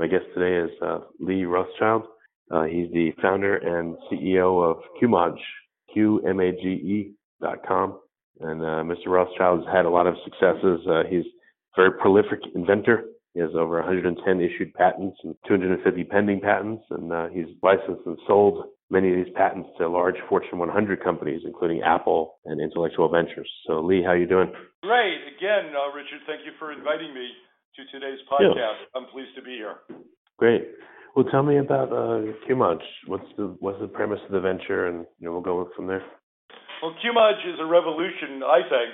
My guest today is uh, Leigh Rothschild. Uh, he's the founder and CEO of QMage, Q-M-A-G-E dot com. And uh, Mr. Rothschild has had a lot of successes. Uh, he's a very prolific inventor. He has over 110 issued patents and 250 pending patents, and uh, he's licensed and sold many of these patents to large Fortune 100 companies, including Apple and Intellectual Ventures. So, Leigh, how you doing? Great. Again, uh, Richard, thank you for inviting me to today's podcast. Yeah. I'm pleased to be here. Great. Well, tell me about uh, QMage. What's the what's the premise of the venture, and you know, we'll go from there. Well, QMage is a revolution, I think,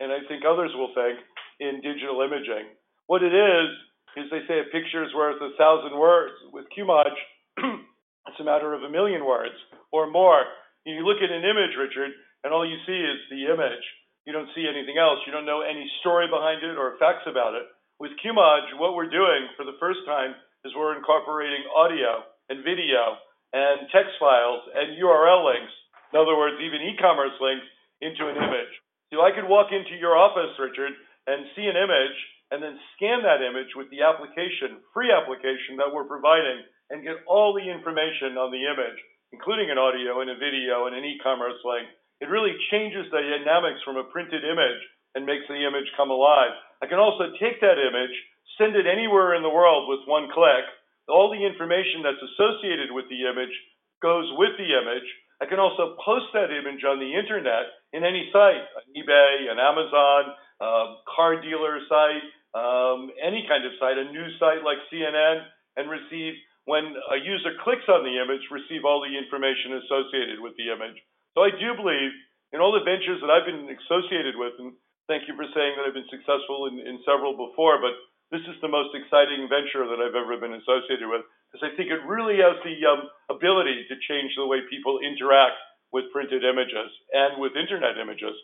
and I think others will think, in digital imaging. What it is is they say a picture is worth a thousand words. With QMage, it's a matter of a million words or more. You look at an image, Richard, and all you see is the image. You don't see anything else. You don't know any story behind it or facts about it. With QMage, what we're doing for the first time is we're incorporating audio and video and text files and URL links. In other words, even e-commerce links into an image. So I could walk into your office, Richard, and see an image and then scan that image with the application, free application that we're providing, and get all the information on the image, including an audio and a video and an e-commerce link. It really changes the dynamics from a printed image and makes the image come alive. I can also take that image, send it anywhere in the world with one click. All the information that's associated with the image goes with the image. I can also post that image on the internet in any site, an eBay, an Amazon, a car dealer site, um, any kind of site, a news site like CNN, and receive, when a user clicks on the image, receive all the information associated with the image. So I do believe in all the ventures that I've been associated with, and thank you for saying that I've been successful in, in several before, but this is the most exciting venture that I've ever been associated with because I think it really has the um, ability to change the way people interact with printed images and with internet images.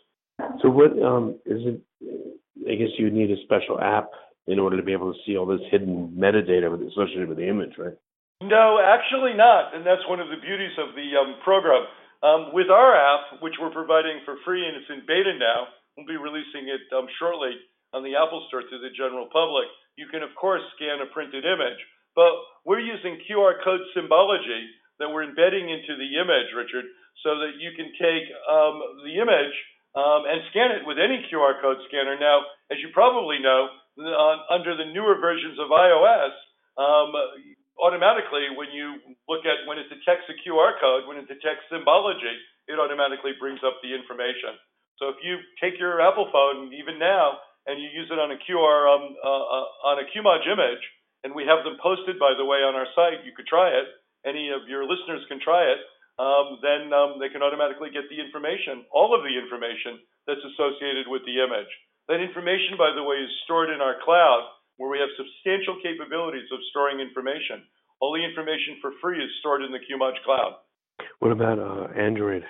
So, what um, is it? I guess you need a special app in order to be able to see all this hidden metadata associated with the image, right? No, actually not, and that's one of the beauties of the um, program. Um, with our app, which we're providing for free and it's in beta now, We'll be releasing it um, shortly on the Apple Store to the general public. You can, of course, scan a printed image, but we're using QR code symbology that we're embedding into the image, Richard, so that you can take um, the image um, and scan it with any QR code scanner. Now, as you probably know, uh, under the newer versions of iOS, um, automatically when you look at when it detects a QR code, when it detects symbology, it automatically brings up the information. So if you take your Apple phone, even now, and you use it on a QR um, uh, uh, on a QMage image, and we have them posted, by the way, on our site. You could try it. Any of your listeners can try it. Um, then um, they can automatically get the information, all of the information that's associated with the image. That information, by the way, is stored in our cloud, where we have substantial capabilities of storing information. All the information for free is stored in the QMage cloud. What about uh, Android?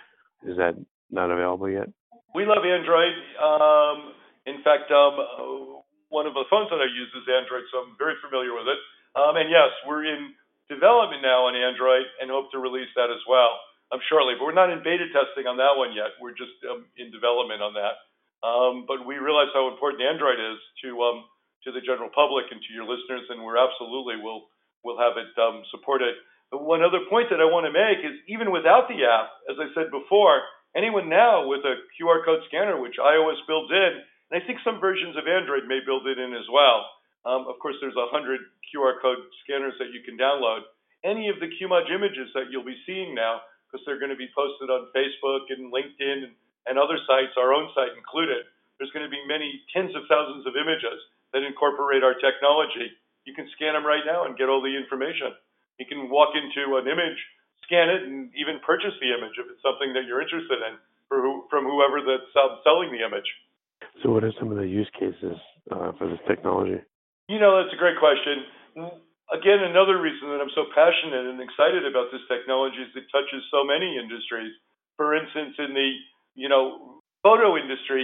Is that not available yet? We love Android. Um, in fact, um, one of the phones that I use is Android, so I'm very familiar with it. Um, and yes, we're in development now on Android and hope to release that as well um, shortly. But we're not in beta testing on that one yet. We're just um, in development on that. Um, but we realize how important Android is to um, to the general public and to your listeners, and we're absolutely will will have it um, supported. But one other point that I want to make is even without the app, as I said before, anyone now with a QR code scanner, which iOS builds in, and I think some versions of Android may build it in as well. Um, of course, there's hundred QR code scanners that you can download. Any of the QMage images that you'll be seeing now, because they're going to be posted on Facebook and LinkedIn and, and other sites, our own site included. There's going to be many tens of thousands of images that incorporate our technology. You can scan them right now and get all the information. You can walk into an image scan it and even purchase the image if it's something that you're interested in who, from whoever that's selling the image. So, what are some of the use cases uh, for this technology? You know, that's a great question. again, another reason that I'm so passionate and excited about this technology is it touches so many industries. For instance, in the you know photo industry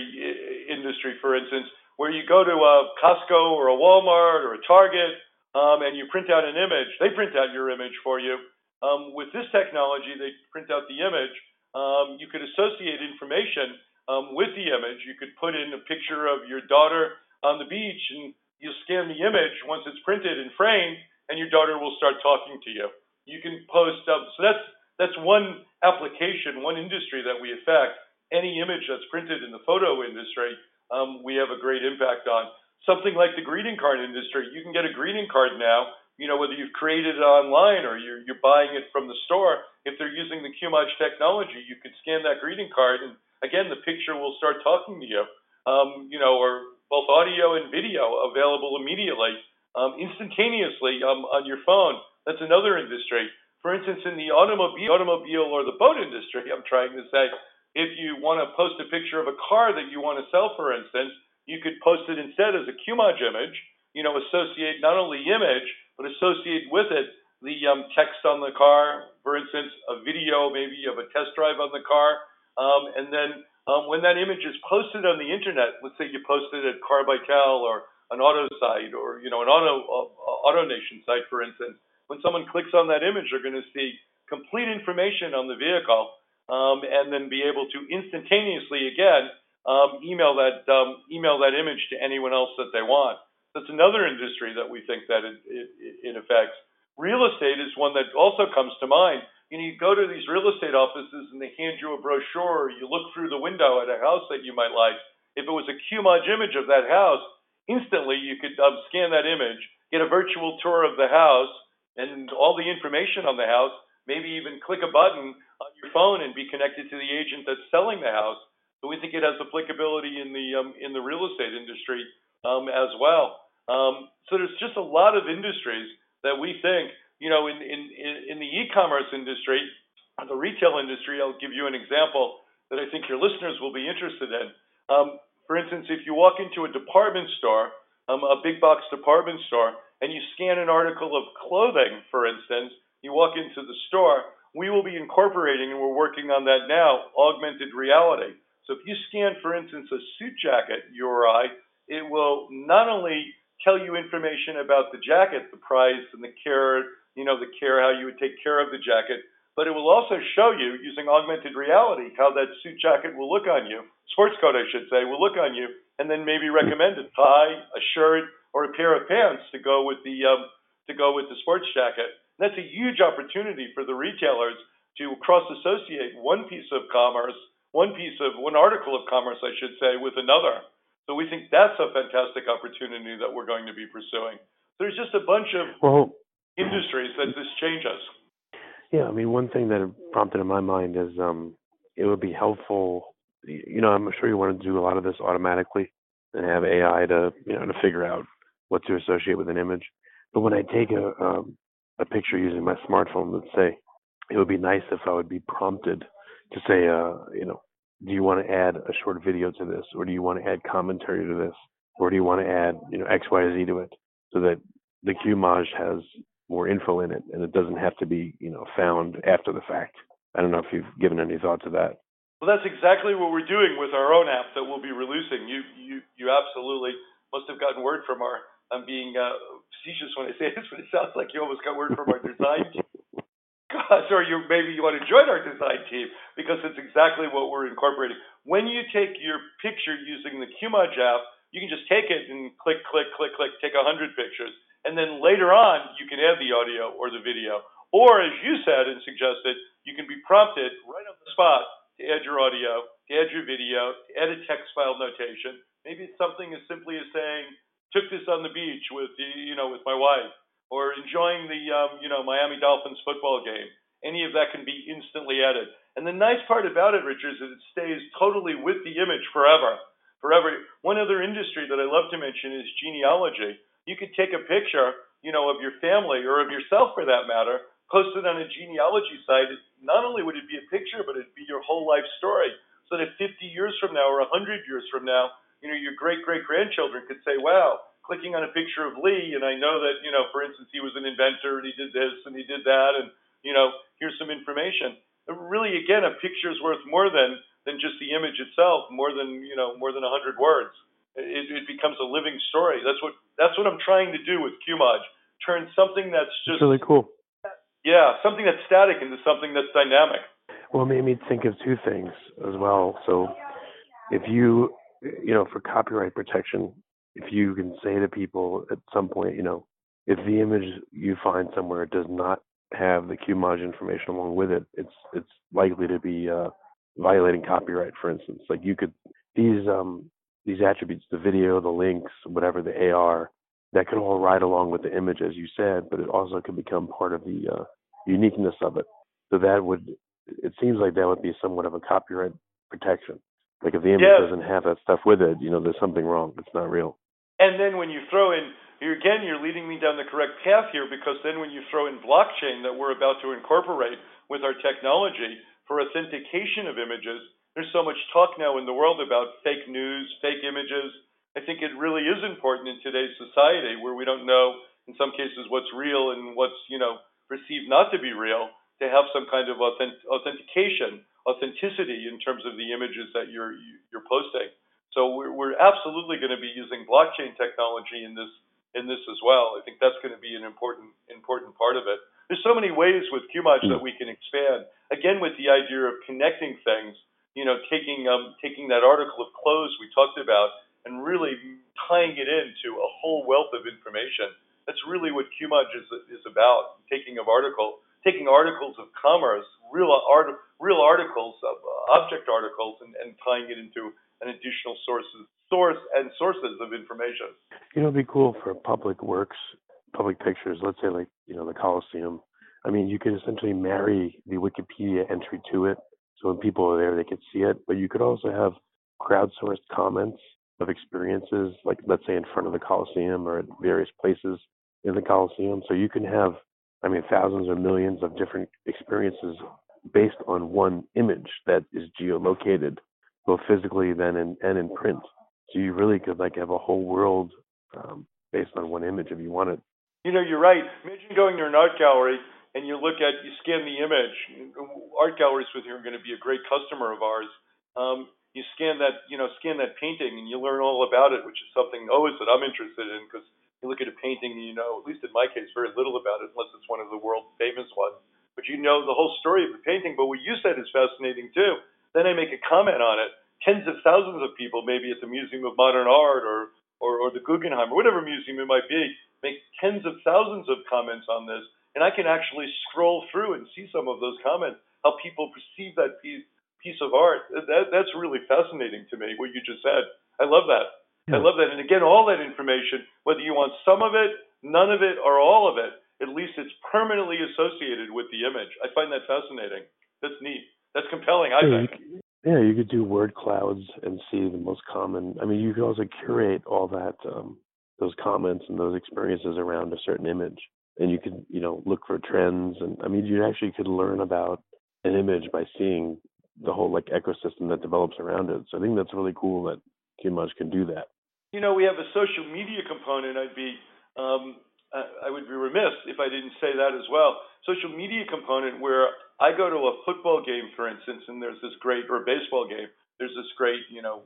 industry, for instance, where you go to a Costco or a Walmart or a Target um, and you print out an image, they print out your image for you. Um, with this technology, they print out the image. Um, you could associate information um, with the image. You could put in a picture of your daughter on the beach, and you scan the image once it's printed and framed, and your daughter will start talking to you. You can post up. So that's that's one application, one industry that we affect. Any image that's printed in the photo industry, um, we have a great impact on. Something like the greeting card industry, you can get a greeting card now you know, whether you've created it online or you're, you're buying it from the store, if they're using the QMage technology, you could scan that greeting card and again, the picture will start talking to you. Um, you know, or both audio and video available immediately, um, instantaneously um, on your phone. That's another industry. For instance, in the automobile, automobile or the boat industry, I'm trying to say, if you want to post a picture of a car that you want to sell, for instance, you could post it instead as a QMage image. You know, associate not only image but associate with it the um, text on the car, for instance, a video maybe of a test drive on the car, um, and then um, when that image is posted on the internet, let's say you posted at Car by Cal or an auto site or you know an auto uh, AutoNation site, for instance, when someone clicks on that image, they're going to see complete information on the vehicle, um, and then be able to instantaneously again um, email that um, email that image to anyone else that they want. That's another industry that we think that it, it, it affects. Real estate is one that also comes to mind. You know, you go to these real estate offices and they hand you a brochure, you look through the window at a house that you might like. If it was a QMage image of that house, instantly you could um, scan that image, get a virtual tour of the house and all the information on the house, maybe even click a button on your phone and be connected to the agent that's selling the house. So we think it has applicability in the um, in the real estate industry um, as well. Um, so there's just a lot of industries that we think, you know, in, in, in the e-commerce industry, the retail industry, I'll give you an example that I think your listeners will be interested in. Um, for instance, if you walk into a department store, um, a big box department store, and you scan an article of clothing, for instance, you walk into the store, we will be incorporating, and we're working on that now, augmented reality. So if you scan, for instance, a suit jacket, URI, it will not only tell you information about the jacket, the price and the care, you know, the care, how you would take care of the jacket, but it will also show you using augmented reality how that suit jacket will look on you, sports coat, I should say, will look on you, and then maybe recommend a tie, a shirt, or a pair of pants to go with the um, to go with the sports jacket. And that's a huge opportunity for the retailers to cross associate one piece of commerce, one piece of one article of commerce, I should say, with another. So we think that's a fantastic opportunity that we're going to be pursuing. There's just a bunch of well, industries that this changes. Yeah, I mean, one thing that prompted in my mind is um, it would be helpful. You know, I'm sure you want to do a lot of this automatically and have AI to you know to figure out what to associate with an image. But when I take a um, a picture using my smartphone, let's say, it would be nice if I would be prompted to say, uh, you know, do you want to add a short video to this or do you want to add commentary to this or do you want to add you know x y z to it so that the QMage has more info in it and it doesn't have to be you know found after the fact? I don't know if you've given any thought to that. Well that's exactly what we're doing with our own app that we'll be releasing. You you you absolutely must have gotten word from our i'm being uh, facetious when i say this but it sounds like you almost got word from our design team or you maybe you want to join our design team because it's exactly what we're incorporating. When you take your picture using the QMage app, you can just take it and click, click, click, click, take a hundred pictures, and then later on you can add the audio or the video. Or as you said and suggested, you can be prompted right on the spot to add your audio, to add your video, to add a text file notation. Maybe it's something as simply as saying, "Took this on the beach with you know with my wife." Or enjoying the um, you know Miami Dolphins football game. Any of that can be instantly added. And the nice part about it, Richard, is it stays totally with the image forever. Forever. One other industry that I love to mention is genealogy. You could take a picture, you know, of your family or of yourself for that matter, post it on a genealogy site. Not only would it be a picture, but it'd be your whole life story. So that 50 years from now or 100 years from now, you know, your great great grandchildren could say, wow, clicking on a picture of Leigh, and I know that you know, for instance, he was an inventor and he did this and he did that, and you know, here's some information. But really, again, a picture is worth more than than just the image itself, more than you know, more than a hundred words. It, it becomes a living story. That's what that's what I'm trying to do with QMage. Turn something that's just It's really cool. yeah, something that's static into something that's dynamic. Well, it made me think of two things as well. So, if you, you know, for copyright protection, if you can say to people at some point, you know, if the image you find somewhere does not have the QMage information along with it, it's it's likely to be uh, violating copyright. For instance, like you could these um these attributes, the video, the links, whatever the AR, that could all ride along with the image, as you said, but it also could become part of the uh, uniqueness of it. So that would, it seems like that would be somewhat of a copyright protection. Like if the image Yes. doesn't have that stuff with it, you know, there's something wrong. It's not real. And then when you throw in, again, you're leading me down the correct path here because then when you throw in blockchain that we're about to incorporate with our technology for authentication of images, there's so much talk now in the world about fake news, fake images. I think it really is important in today's society where we don't know, in some cases, what's real and what's, you know, perceived not to be real, to have some kind of authentic, authentication, authenticity in terms of the images that you're you're posting. So we're, we're absolutely going to be using blockchain technology in this in this as well. I think that's going to be an important important part of it. There's so many ways with QMage that we can expand. Again, with the idea of connecting things, you know, taking um, taking that article of clothes we talked about and really tying it into a whole wealth of information. That's really what QMage is is about. Taking of article, taking articles of commerce, real art, real articles, of, uh, object articles, and, and tying it into an additional sources, source and sources of information. You know, it'd be cool for public works, public pictures. Let's say like you know the Coliseum. I mean, you could essentially marry the Wikipedia entry to it, so when people are there, they could see it. But you could also have crowdsourced comments of experiences, like let's say in front of the Coliseum or at various places in the Coliseum. So you can have, I mean, thousands or millions of different experiences based on one image that is geolocated, both physically then in, and in print. So you really could like have a whole world um, based on one image if you wanted. You know, you're right. Imagine going to an art gallery and you look at, you scan the image. Art galleries with you are going to be a great customer of ours. Um, you scan that, you know, scan that painting and you learn all about it, which is something always that I'm interested in because you look at a painting and you know, at least in my case, very little about it unless it's one of the world famous ones. But you know the whole story of the painting. But what you said is fascinating too. Then I make a comment on it. Tens of thousands of people, maybe at the Museum of Modern Art or or, or the Guggenheim or whatever museum it might be, make tens of thousands of comments on this, and I can actually scroll through and see some of those comments, how people perceive that piece piece of art. That that's really fascinating to me. What you just said, I love that. I love that. And again, all that information, whether you want some of it, none of it, or all of it, at least it's permanently associated with the image. I find that fascinating. That's neat. That's compelling. I think. Yeah, you could do word clouds and see the most common. I mean, you could also curate all that, um, those comments and those experiences around a certain image, and you could, you know, look for trends. And I mean, you actually could learn about an image by seeing the whole like ecosystem that develops around it. So I think that's really cool that QMage can do that. You know, we have a social media component. I'd be, um, I would be remiss if I didn't say that as well. Social media component where I go to a football game, for instance, and there's this great, or a baseball game, there's this great, you know,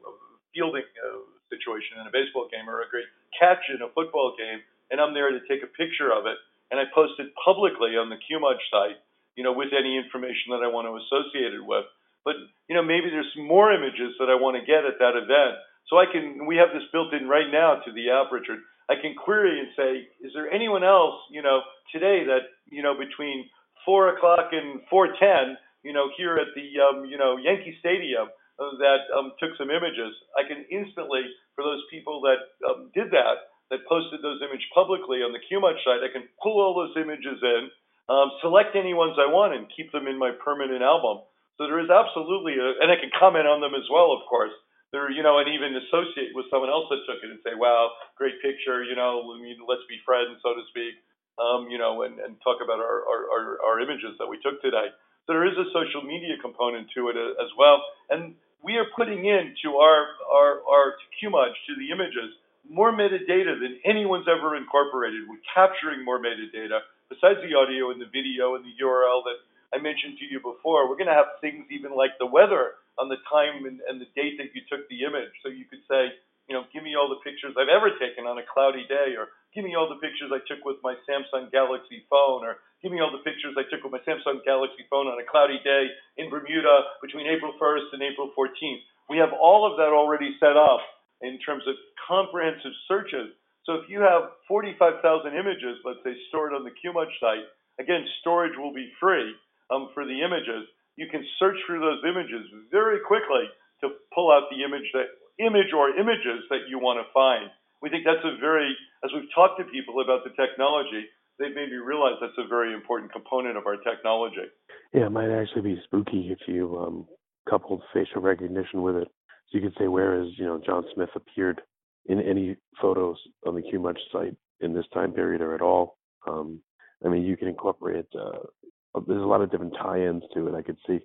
fielding uh, situation in a baseball game or a great catch in a football game, and I'm there to take a picture of it, and I post it publicly on the QMage site, you know, with any information that I want to associate it with. But you know, maybe there's more images that I want to get at that event. So I can, we have this built in right now to the app, Richard. I can query and say, is there anyone else, you know, today that, you know, between four o'clock and four ten, you know, here at the, um, you know, Yankee Stadium, uh, that um, took some images. I can instantly, for those people that um, did that, that posted those images publicly on the QMage site, I can pull all those images in, um, select any ones I want, and keep them in my permanent album. So there is absolutely, a, and I can comment on them as well, of course. There, you know, and even associate with someone else that took it and say, "Wow, great picture," you know, let's be friends, so to speak. Um, you know, and, and talk about our, our, our, images that we took today. So there is a social media component to it uh, as well, and we are putting into our our our to QMage to the images more metadata than anyone's ever incorporated. We're capturing more metadata besides the audio and the video and the URL that I mentioned to you before. We're going to have things even like the weather on the time and, and the date that you took the image. So you could say, you know, give me all the pictures I've ever taken on a cloudy day, or give me all the pictures I took with my Samsung Galaxy phone, or give me all the pictures I took with my Samsung Galaxy phone on a cloudy day in Bermuda between April 1st and April 14th. We have all of that already set up in terms of comprehensive searches. So if you have 45,000 images, let's say, stored on the QMage site, again, storage will be free um, for the images. You can search through those images very quickly to pull out the image that image or images that you want to find. We think that's a very, as we've talked to people about the technology, they've made me realize that's a very important component of our technology. Yeah, it might actually be spooky if you um, coupled facial recognition with it. So you could say, where has you know John Smith appeared in any photos on the QMage site in this time period or at all? Um, I mean, you can incorporate. Uh, there's a lot of different tie-ins to it. I could see.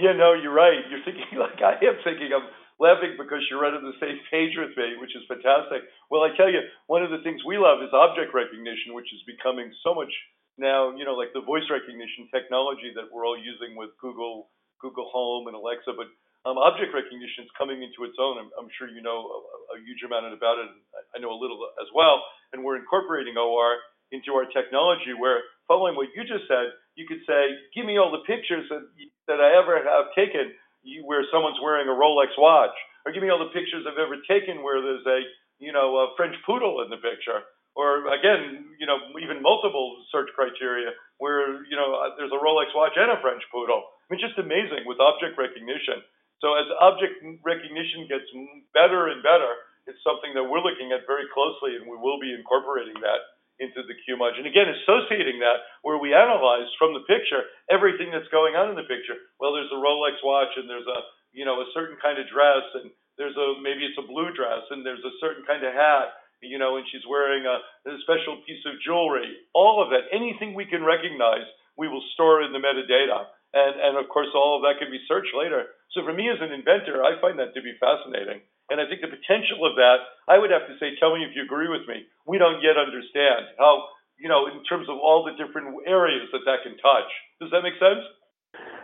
Yeah, no, you're right. You're thinking like I am thinking. I'm laughing because you're right on the same page with me, which is fantastic. Well, I tell you, one of the things we love is object recognition, which is becoming so much now. You know, like the voice recognition technology that we're all using with Google, Google Home, and Alexa, but um, object recognition is coming into its own. I'm, I'm sure you know a, a, huge amount about it. I know a little as well. And we're incorporating OR into our technology where, following what you just said, you could say, give me all the pictures that, that I ever have taken you, where someone's wearing a Rolex watch, or give me all the pictures I've ever taken where there's a, you know, a French poodle in the picture. Or again, you know, even multiple search criteria where, you know, uh, there's a Rolex watch and a French poodle. I mean, just amazing with object recognition. So as object recognition gets better and better, it's something that we're looking at very closely, and we will be incorporating that into the QMage. And again, associating that where we analyze from the picture everything that's going on in the picture. Well, there's a Rolex watch, and there's a you know a certain kind of dress, and there's a maybe it's a blue dress, and there's a certain kind of hat, you know, and she's wearing a, a special piece of jewelry. All of that, anything we can recognize, we will store in the metadata and and of course all of that can be searched later. So for me as an inventor, I find that to be fascinating. And I think the potential of that, I would have to say, tell me if you agree with me. We don't yet understand how, you know, in terms of all the different areas that that can touch. Does that make sense?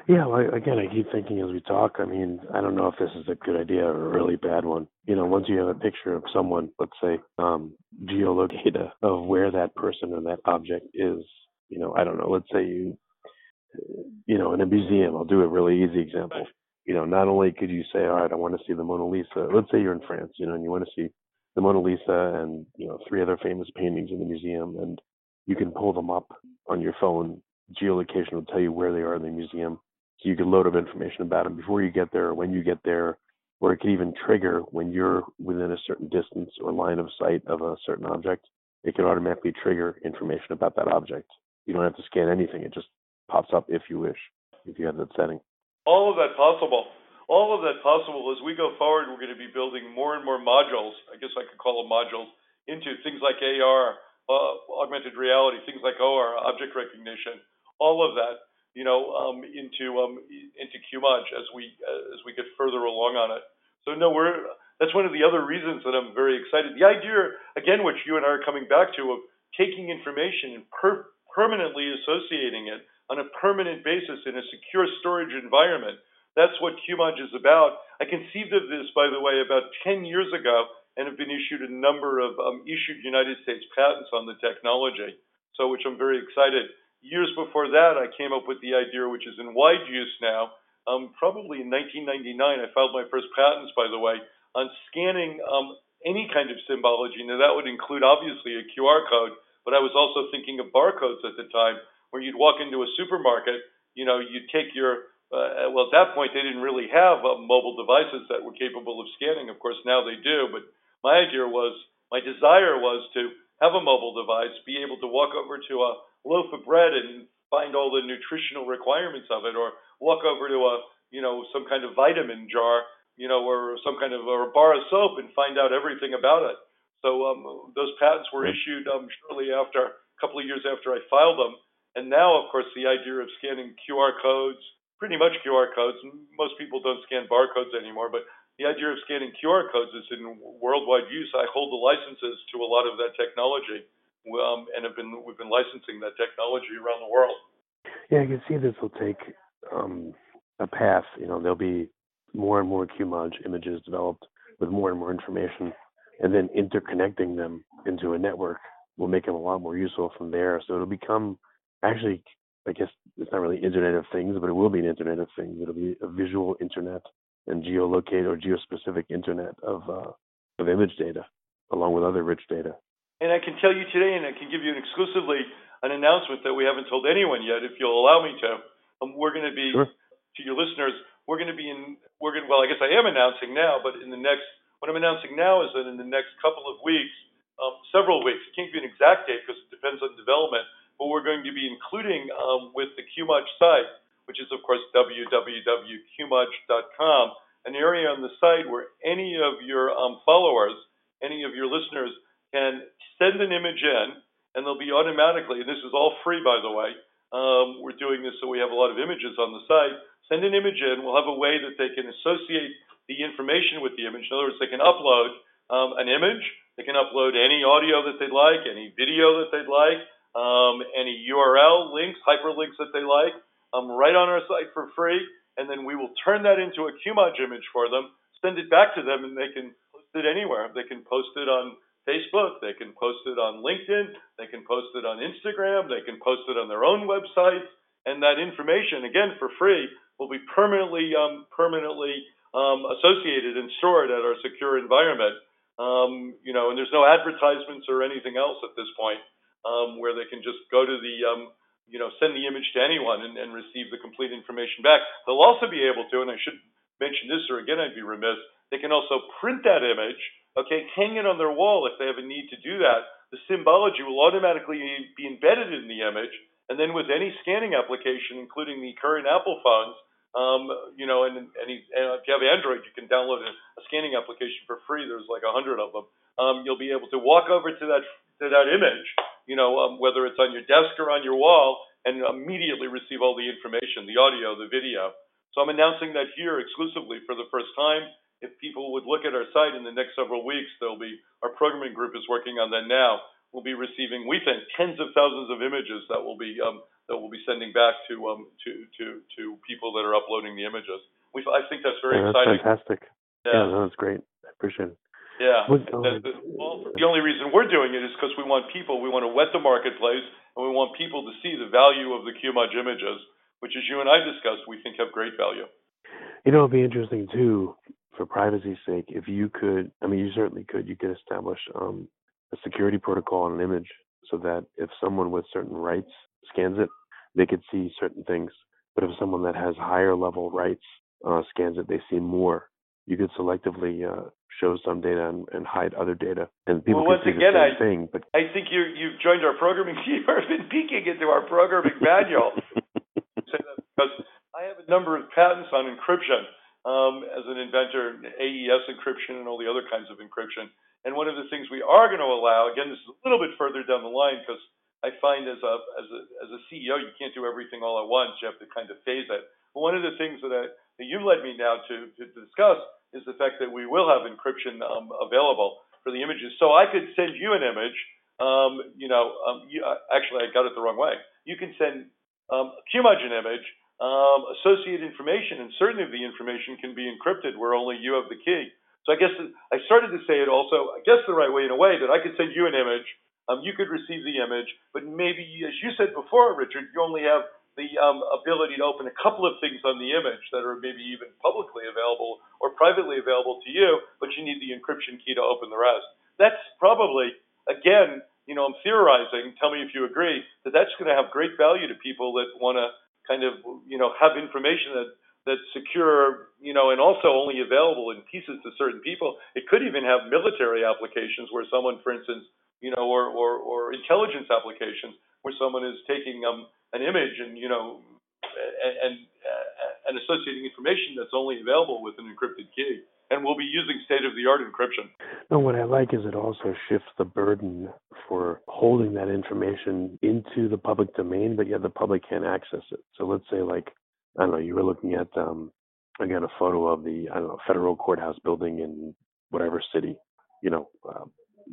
Yeah, well, again, I keep thinking as we talk. I mean, I don't know if this is a good idea or a really bad one. You know, once you have a picture of someone, let's say, um, of where that person or that object is. You know, I don't know. Let's say you you know, in a museum, I'll do a really easy example. You know, not only could you say, all right, I want to see the Mona Lisa. Let's say you're in France, you know, and you want to see the Mona Lisa and you know three other famous paintings in the museum, and you can pull them up on your phone. Geolocation will tell you where they are in the museum, so you can load up information about them before you get there, or when you get there, or it can even trigger when you're within a certain distance or line of sight of a certain object. It can automatically trigger information about that object. You don't have to scan anything; it just pops up if you wish, if you have that setting. All of that possible. All of that possible. As we go forward, we're going to be building more and more modules. I guess I could call them modules into things like AR, uh, augmented reality, things like OR, object recognition, all of that, you know, um, into um, into QMage as we uh, as we get further along on it. So no, we're that's one of the other reasons that I'm very excited. The idea, again, which you and I are coming back to, of taking information and per- permanently associating it on a permanent basis in a secure storage environment. That's what QMage is about. I conceived of this, by the way, about 10 years ago and have been issued a number of um, issued United States patents on the technology, so which I'm very excited. Years before that, I came up with the idea, which is in wide use now. Um, probably in 1999, I filed my first patents, by the way, on scanning um, any kind of symbology. Now, that would include obviously a QR code, but I was also thinking of barcodes at the time where you'd walk into a supermarket, you know, you'd take your uh, well, at that point, they didn't really have uh, mobile devices that were capable of scanning. Of course, now they do. But my idea was, my desire was to have a mobile device, be able to walk over to a loaf of bread and find all the nutritional requirements of it, or walk over to a, you know, some kind of vitamin jar, you know, or some kind of or a bar of soap and find out everything about it. So um, those patents were issued um, shortly after, a couple of years after I filed them and now, of course, the idea of scanning QR codes, pretty much QR codes, most people don't scan barcodes anymore, but the idea of scanning QR codes is in worldwide use. I hold the licenses to a lot of that technology, um, and have been we've been licensing that technology around the world. Yeah, I can see this will take um, a path. You know, there'll be more and more QMage images developed with more and more information, and then interconnecting them into a network will make them a lot more useful from there. So it'll become actually, I guess it's not really Internet of Things, but it will be an Internet of Things. It'll be a visual Internet and geolocate or geospecific Internet of uh, of image data, along with other rich data. And I can tell you today, and I can give you an exclusively an announcement that we haven't told anyone yet, if you'll allow me to. Um, we're going to be sure. to your listeners. We're going to be in. We're going. Well, I guess I am announcing now, but in the next. What I'm announcing now is that in the next couple of weeks, um, several weeks. It can't be an exact date because it depends on development. But we're going to be including um, with the QMage site, which is of course www.qmage.com, an area on the site where any of your um, followers, any of your listeners, can send an image in, and they'll be automatically. And this is all free, by the way. Um, we're doing this so we have a lot of images on the site. Send an image in. We'll have a way that they can associate the information with the image. In other words, they can upload um, an image they can upload any audio that they'd like, any video that they'd like, um, any URL links, hyperlinks that they like, um, right on our site for free. And then we will turn that into a QMage image for them, send it back to them, and they can post it anywhere. They can post it on Facebook, they can post it on LinkedIn, they can post it on Instagram, they can post it on their own websites, and that information, again for free, will be permanently um, permanently um, associated and stored at our secure environment. Um, you know, and there's no advertisements or anything else at this point um, where they can just go to the, um, you know, send the image to anyone and, and receive the complete information back. They'll also be able to, and I should mention this, or again, I'd be remiss, they can also print that image, okay, hang it on their wall if they have a need to do that. The symbology will automatically be embedded in the image, and then with any scanning application, including the current Apple phones, um, you know, and, and, and if you have Android, you can download a, a scanning application for free. There's like a hundred of them. Um, you'll be able to walk over to that to that image, you know, um, whether it's on your desk or on your wall, and immediately receive all the information, the audio, the video. So I'm announcing that here exclusively for the first time. If people would look at our site in the next several weeks, there'll be our programming group is working on that now. We'll be receiving, we think, tens of thousands of images that will be um, that we'll be sending back to um, to to to people that are uploading the images. We, I think that's very yeah, exciting. That's fantastic. Yeah, yeah that's great. I appreciate it. Yeah. the, the, well, the only reason we're doing it is because we want people, we want to wet the marketplace, and we want people to see the value of the QMage images, which, as you and I discussed, we think have great value. You know, it'd be interesting too, for privacy's sake, if you could. I mean, you certainly could. You could establish um, a security protocol on an image so that if someone with certain rights scans it, they could see certain things. But if someone that has higher level rights uh, scans it, they see more. You could selectively uh, show some data and, and, hide other data, and people well, can see again, the same I, thing. But I think you you've joined our programming team or been peeking into our programming manual. because I have a number of patents on encryption um, as an inventor, AES encryption, and all the other kinds of encryption. And one of the things we are going to allow, again, this is a little bit further down the line because I find as a as a as a CEO, you can't do everything all at once. You have to kind of phase it. But one of the things that I, that you led me now to to discuss is the fact that we will have encryption um, available for the images. So I could send you an image. Um, you know, um, you, uh, actually, I got it the wrong way. You can send um, QMage an image, um, associate information, and certainly the information can be encrypted where only you have the key. So I guess I started to say it also, I guess the right way in a way that I could send you an image um, you could receive the image, but maybe, as you said before, Richard, you only have the um, ability to open a couple of things on the image that are maybe even publicly available or privately available to you, but you need the encryption key to open the rest. That's probably, again, you know, I'm theorizing. Tell me if you agree that that's going to have great value to people that want to kind of, you know, have information that that's secure, you know, and also only available in pieces to certain people. It could even have military applications where someone, for instance, you know, or, or, or intelligence applications where someone is taking um, an image and, you know, and, and, uh, and associating information that's only available with an encrypted key. And we'll be using state of the art encryption. No, what I like is it also shifts the burden for holding that information into the public domain, but yet the public can't access it. So let's say, like, I don't know, you were looking at um, again a photo of the I don't know federal courthouse building in whatever city, you know, uh,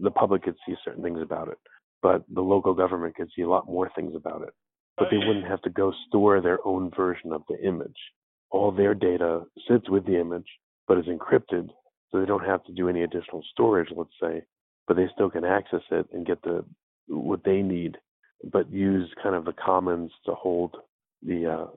the public could see certain things about it, but the local government could see a lot more things about it. But they wouldn't have to go store their own version of the image. All their data sits with the image, but is encrypted, so they don't have to do any additional storage, let's say, but they still can access it and get the what they need, but use kind of the commons to hold the uh,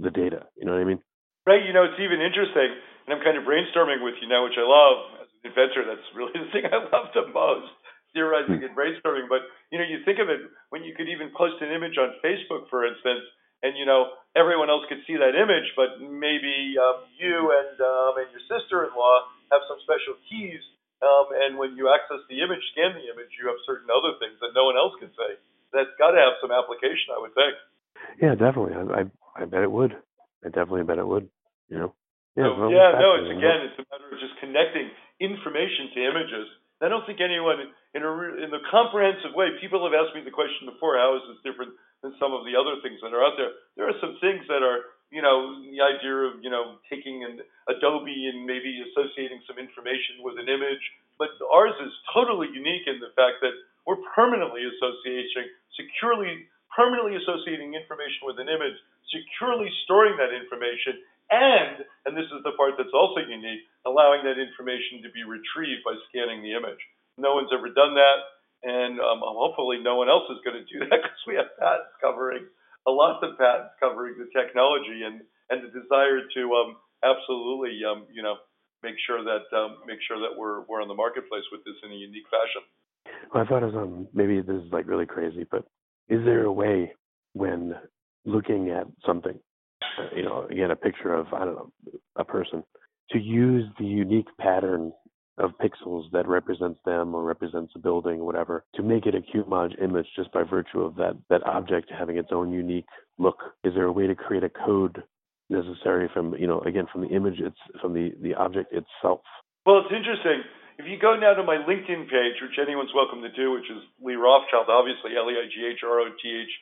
the data. You know what I mean? Right. You know, it's even interesting, and I'm kind of brainstorming with you now, which I love as an inventor. That's really the thing I love the most, theorizing and brainstorming. But you know, you think of it when you could even post an image on Facebook, for instance, and you know everyone else could see that image, but maybe um, you and um, and your sister-in-law have some special keys um, and when you access the image, scan the image, you have certain other things that no one else can say. That's got to have some application, I would think. Yeah, definitely. I, I, I bet it would. I definitely bet it would. You know. Yeah. So, yeah. No. It's again, it's a matter of just connecting information to images. I don't think anyone, in a in the comprehensive way, people have asked me the question before: How is this different than some of the other things that are out there? There are some things that are you know, the idea of, you know, taking an Adobe and maybe associating some information with an image. But ours is totally unique in the fact that we're permanently associating, securely, permanently associating information with an image, securely storing that information, and, and this is the part that's also unique, allowing that information to be retrieved by scanning the image. No one's ever done that, and um, hopefully no one else is going to do that because we have patents covering a lot of patents covering the technology and and the desire to um, absolutely um, you know make sure that um, make sure that we're we're on the marketplace with this in a unique fashion. Well, I thought it was um, maybe this is like really crazy, but is there a way when looking at something, uh, you know, again a picture of I don't know a person, to use the unique pattern of pixels that represents them or represents a building or whatever to make it a QMage image just by virtue of that that object having its own unique look? Is there a way to create a code necessary from you know again from the image it's from the the object itself? Well, it's interesting. If you go now to my LinkedIn page, which anyone's welcome to do, which is Leigh Rothschild, obviously L E I G H R O T H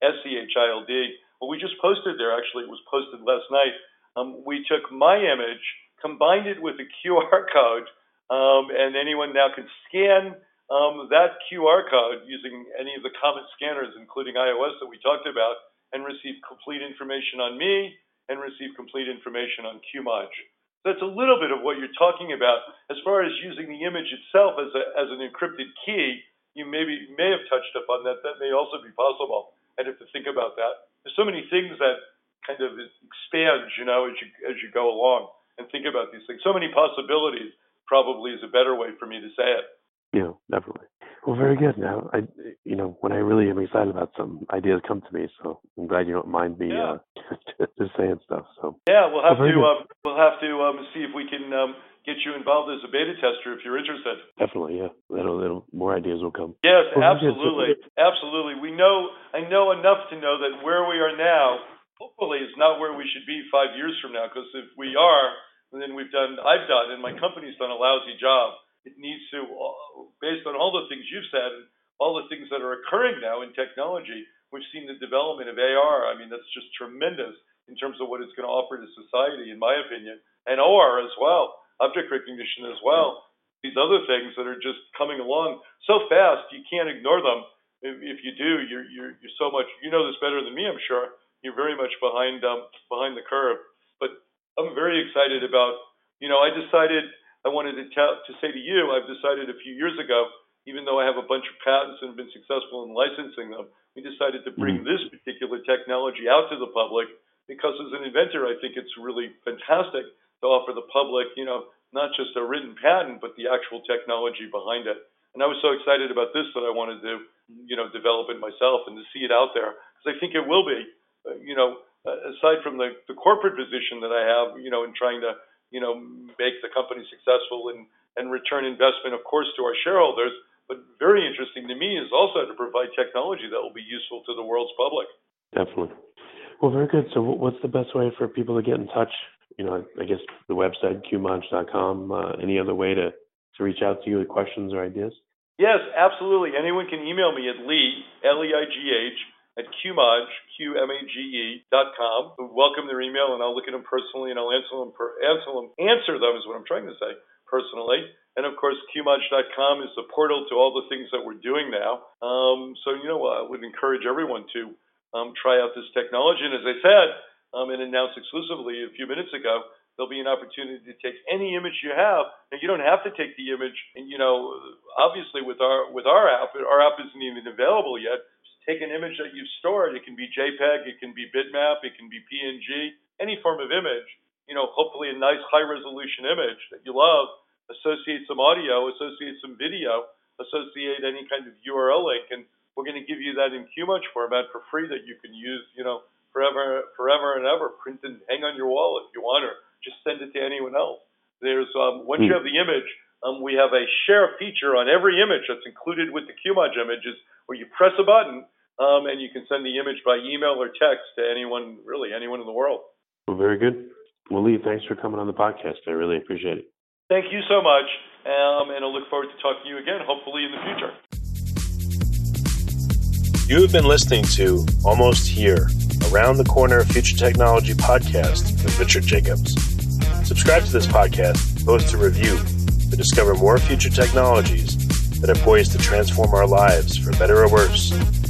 S C H I L D. What we just posted there, actually, it was posted last night. Um, we took my image, combined it with a QR code, um, and anyone now can scan um, that QR code using any of the common scanners, including iOS that we talked about, and receive complete information on me and receive complete information on QMage. That's a little bit of what you're talking about. As far as using the image itself as, a, as an encrypted key, you maybe may have touched upon that. That may also be possible. I'd have to think about that. There's so many things that kind of expand, you know, as you as you go along and think about these things. So many possibilities probably is a better way for me to say it. Yeah, definitely. Well, very good. Now, I, you know, when I really am excited about some ideas come to me, so I'm glad you don't mind me yeah. uh, just saying stuff. So yeah, we'll have well, to uh, we'll have to um, see if we can um, get you involved as a beta tester if you're interested. Definitely, yeah. That'll, that'll more ideas will come. Yes, well, absolutely, absolutely. We know I know enough to know that where we are now, hopefully, is not where we should be five years from now. Because if we are, then we've done, I've done, and my company's done a lousy job. It needs to, based on all the things you've said and all the things that are occurring now in technology, we've seen the development of AR. I mean, that's just tremendous in terms of what it's going to offer to society, in my opinion, and OR as well, object recognition as well. These other things that are just coming along so fast, you can't ignore them. If, if you do, you're, you're you're so much. You know this better than me, I'm sure. You're very much behind um, behind the curve. But I'm very excited about, you know, I decided I wanted to tell to say to you, I've decided a few years ago, even though I have a bunch of patents and have been successful in licensing them, we decided to bring mm-hmm. this particular technology out to the public because as an inventor, I think it's really fantastic to offer the public, you know, not just a written patent, but the actual technology behind it. And I was so excited about this that I wanted to, you know, develop it myself and to see it out there because I think it will be, you know, uh, aside from the, the corporate position that I have, you know, in trying to, you know, make the company successful and, and return investment, of course, to our shareholders, but very interesting to me is also to provide technology that will be useful to the world's public. Definitely. Well, very good. So, what's the best way for people to get in touch? You know, I guess the website qmage.com. Uh, any other way to to reach out to you with questions or ideas? Yes, absolutely. Anyone can email me at Leigh L E I G H at qmage qmage.com. Welcome their email, and I'll look at them personally, and I'll answer them. Per, answer them. Answer them is what I'm trying to say personally. And of course, qmage.com is the portal to all the things that we're doing now. Um, so, you know, I would encourage everyone to um, try out this technology. And as I said, um, and announced exclusively a few minutes ago, there'll be an opportunity to take any image you have, and you don't have to take the image. And you know, obviously with our with our app, our app isn't even available yet. Take an image that you've stored. It can be JPEG, it can be bitmap, it can be PNG, any form of image. You know, hopefully a nice high resolution image that you love associate some audio, associate some video, associate any kind of URL link, and we're going to give you that in QMage format for free that you can use, you know, forever, forever and ever. Print and hang on your wall if you want, or just send it to anyone else. There's um, once you hmm. have the image, um, we have a share feature on every image that's included with the QMage images, where you press a button um, and you can send the image by email or text to anyone, really anyone in the world. Well, very good. Well, Leigh, thanks for coming on the podcast. I really appreciate it. Thank you so much, um, and I look forward to talking to you again, hopefully in the future. You have been listening to Almost Here, Around the Corner Future Technology podcast with Richard Jacobs. Subscribe to this podcast, post a review to discover more future technologies that are poised to transform our lives for better or worse,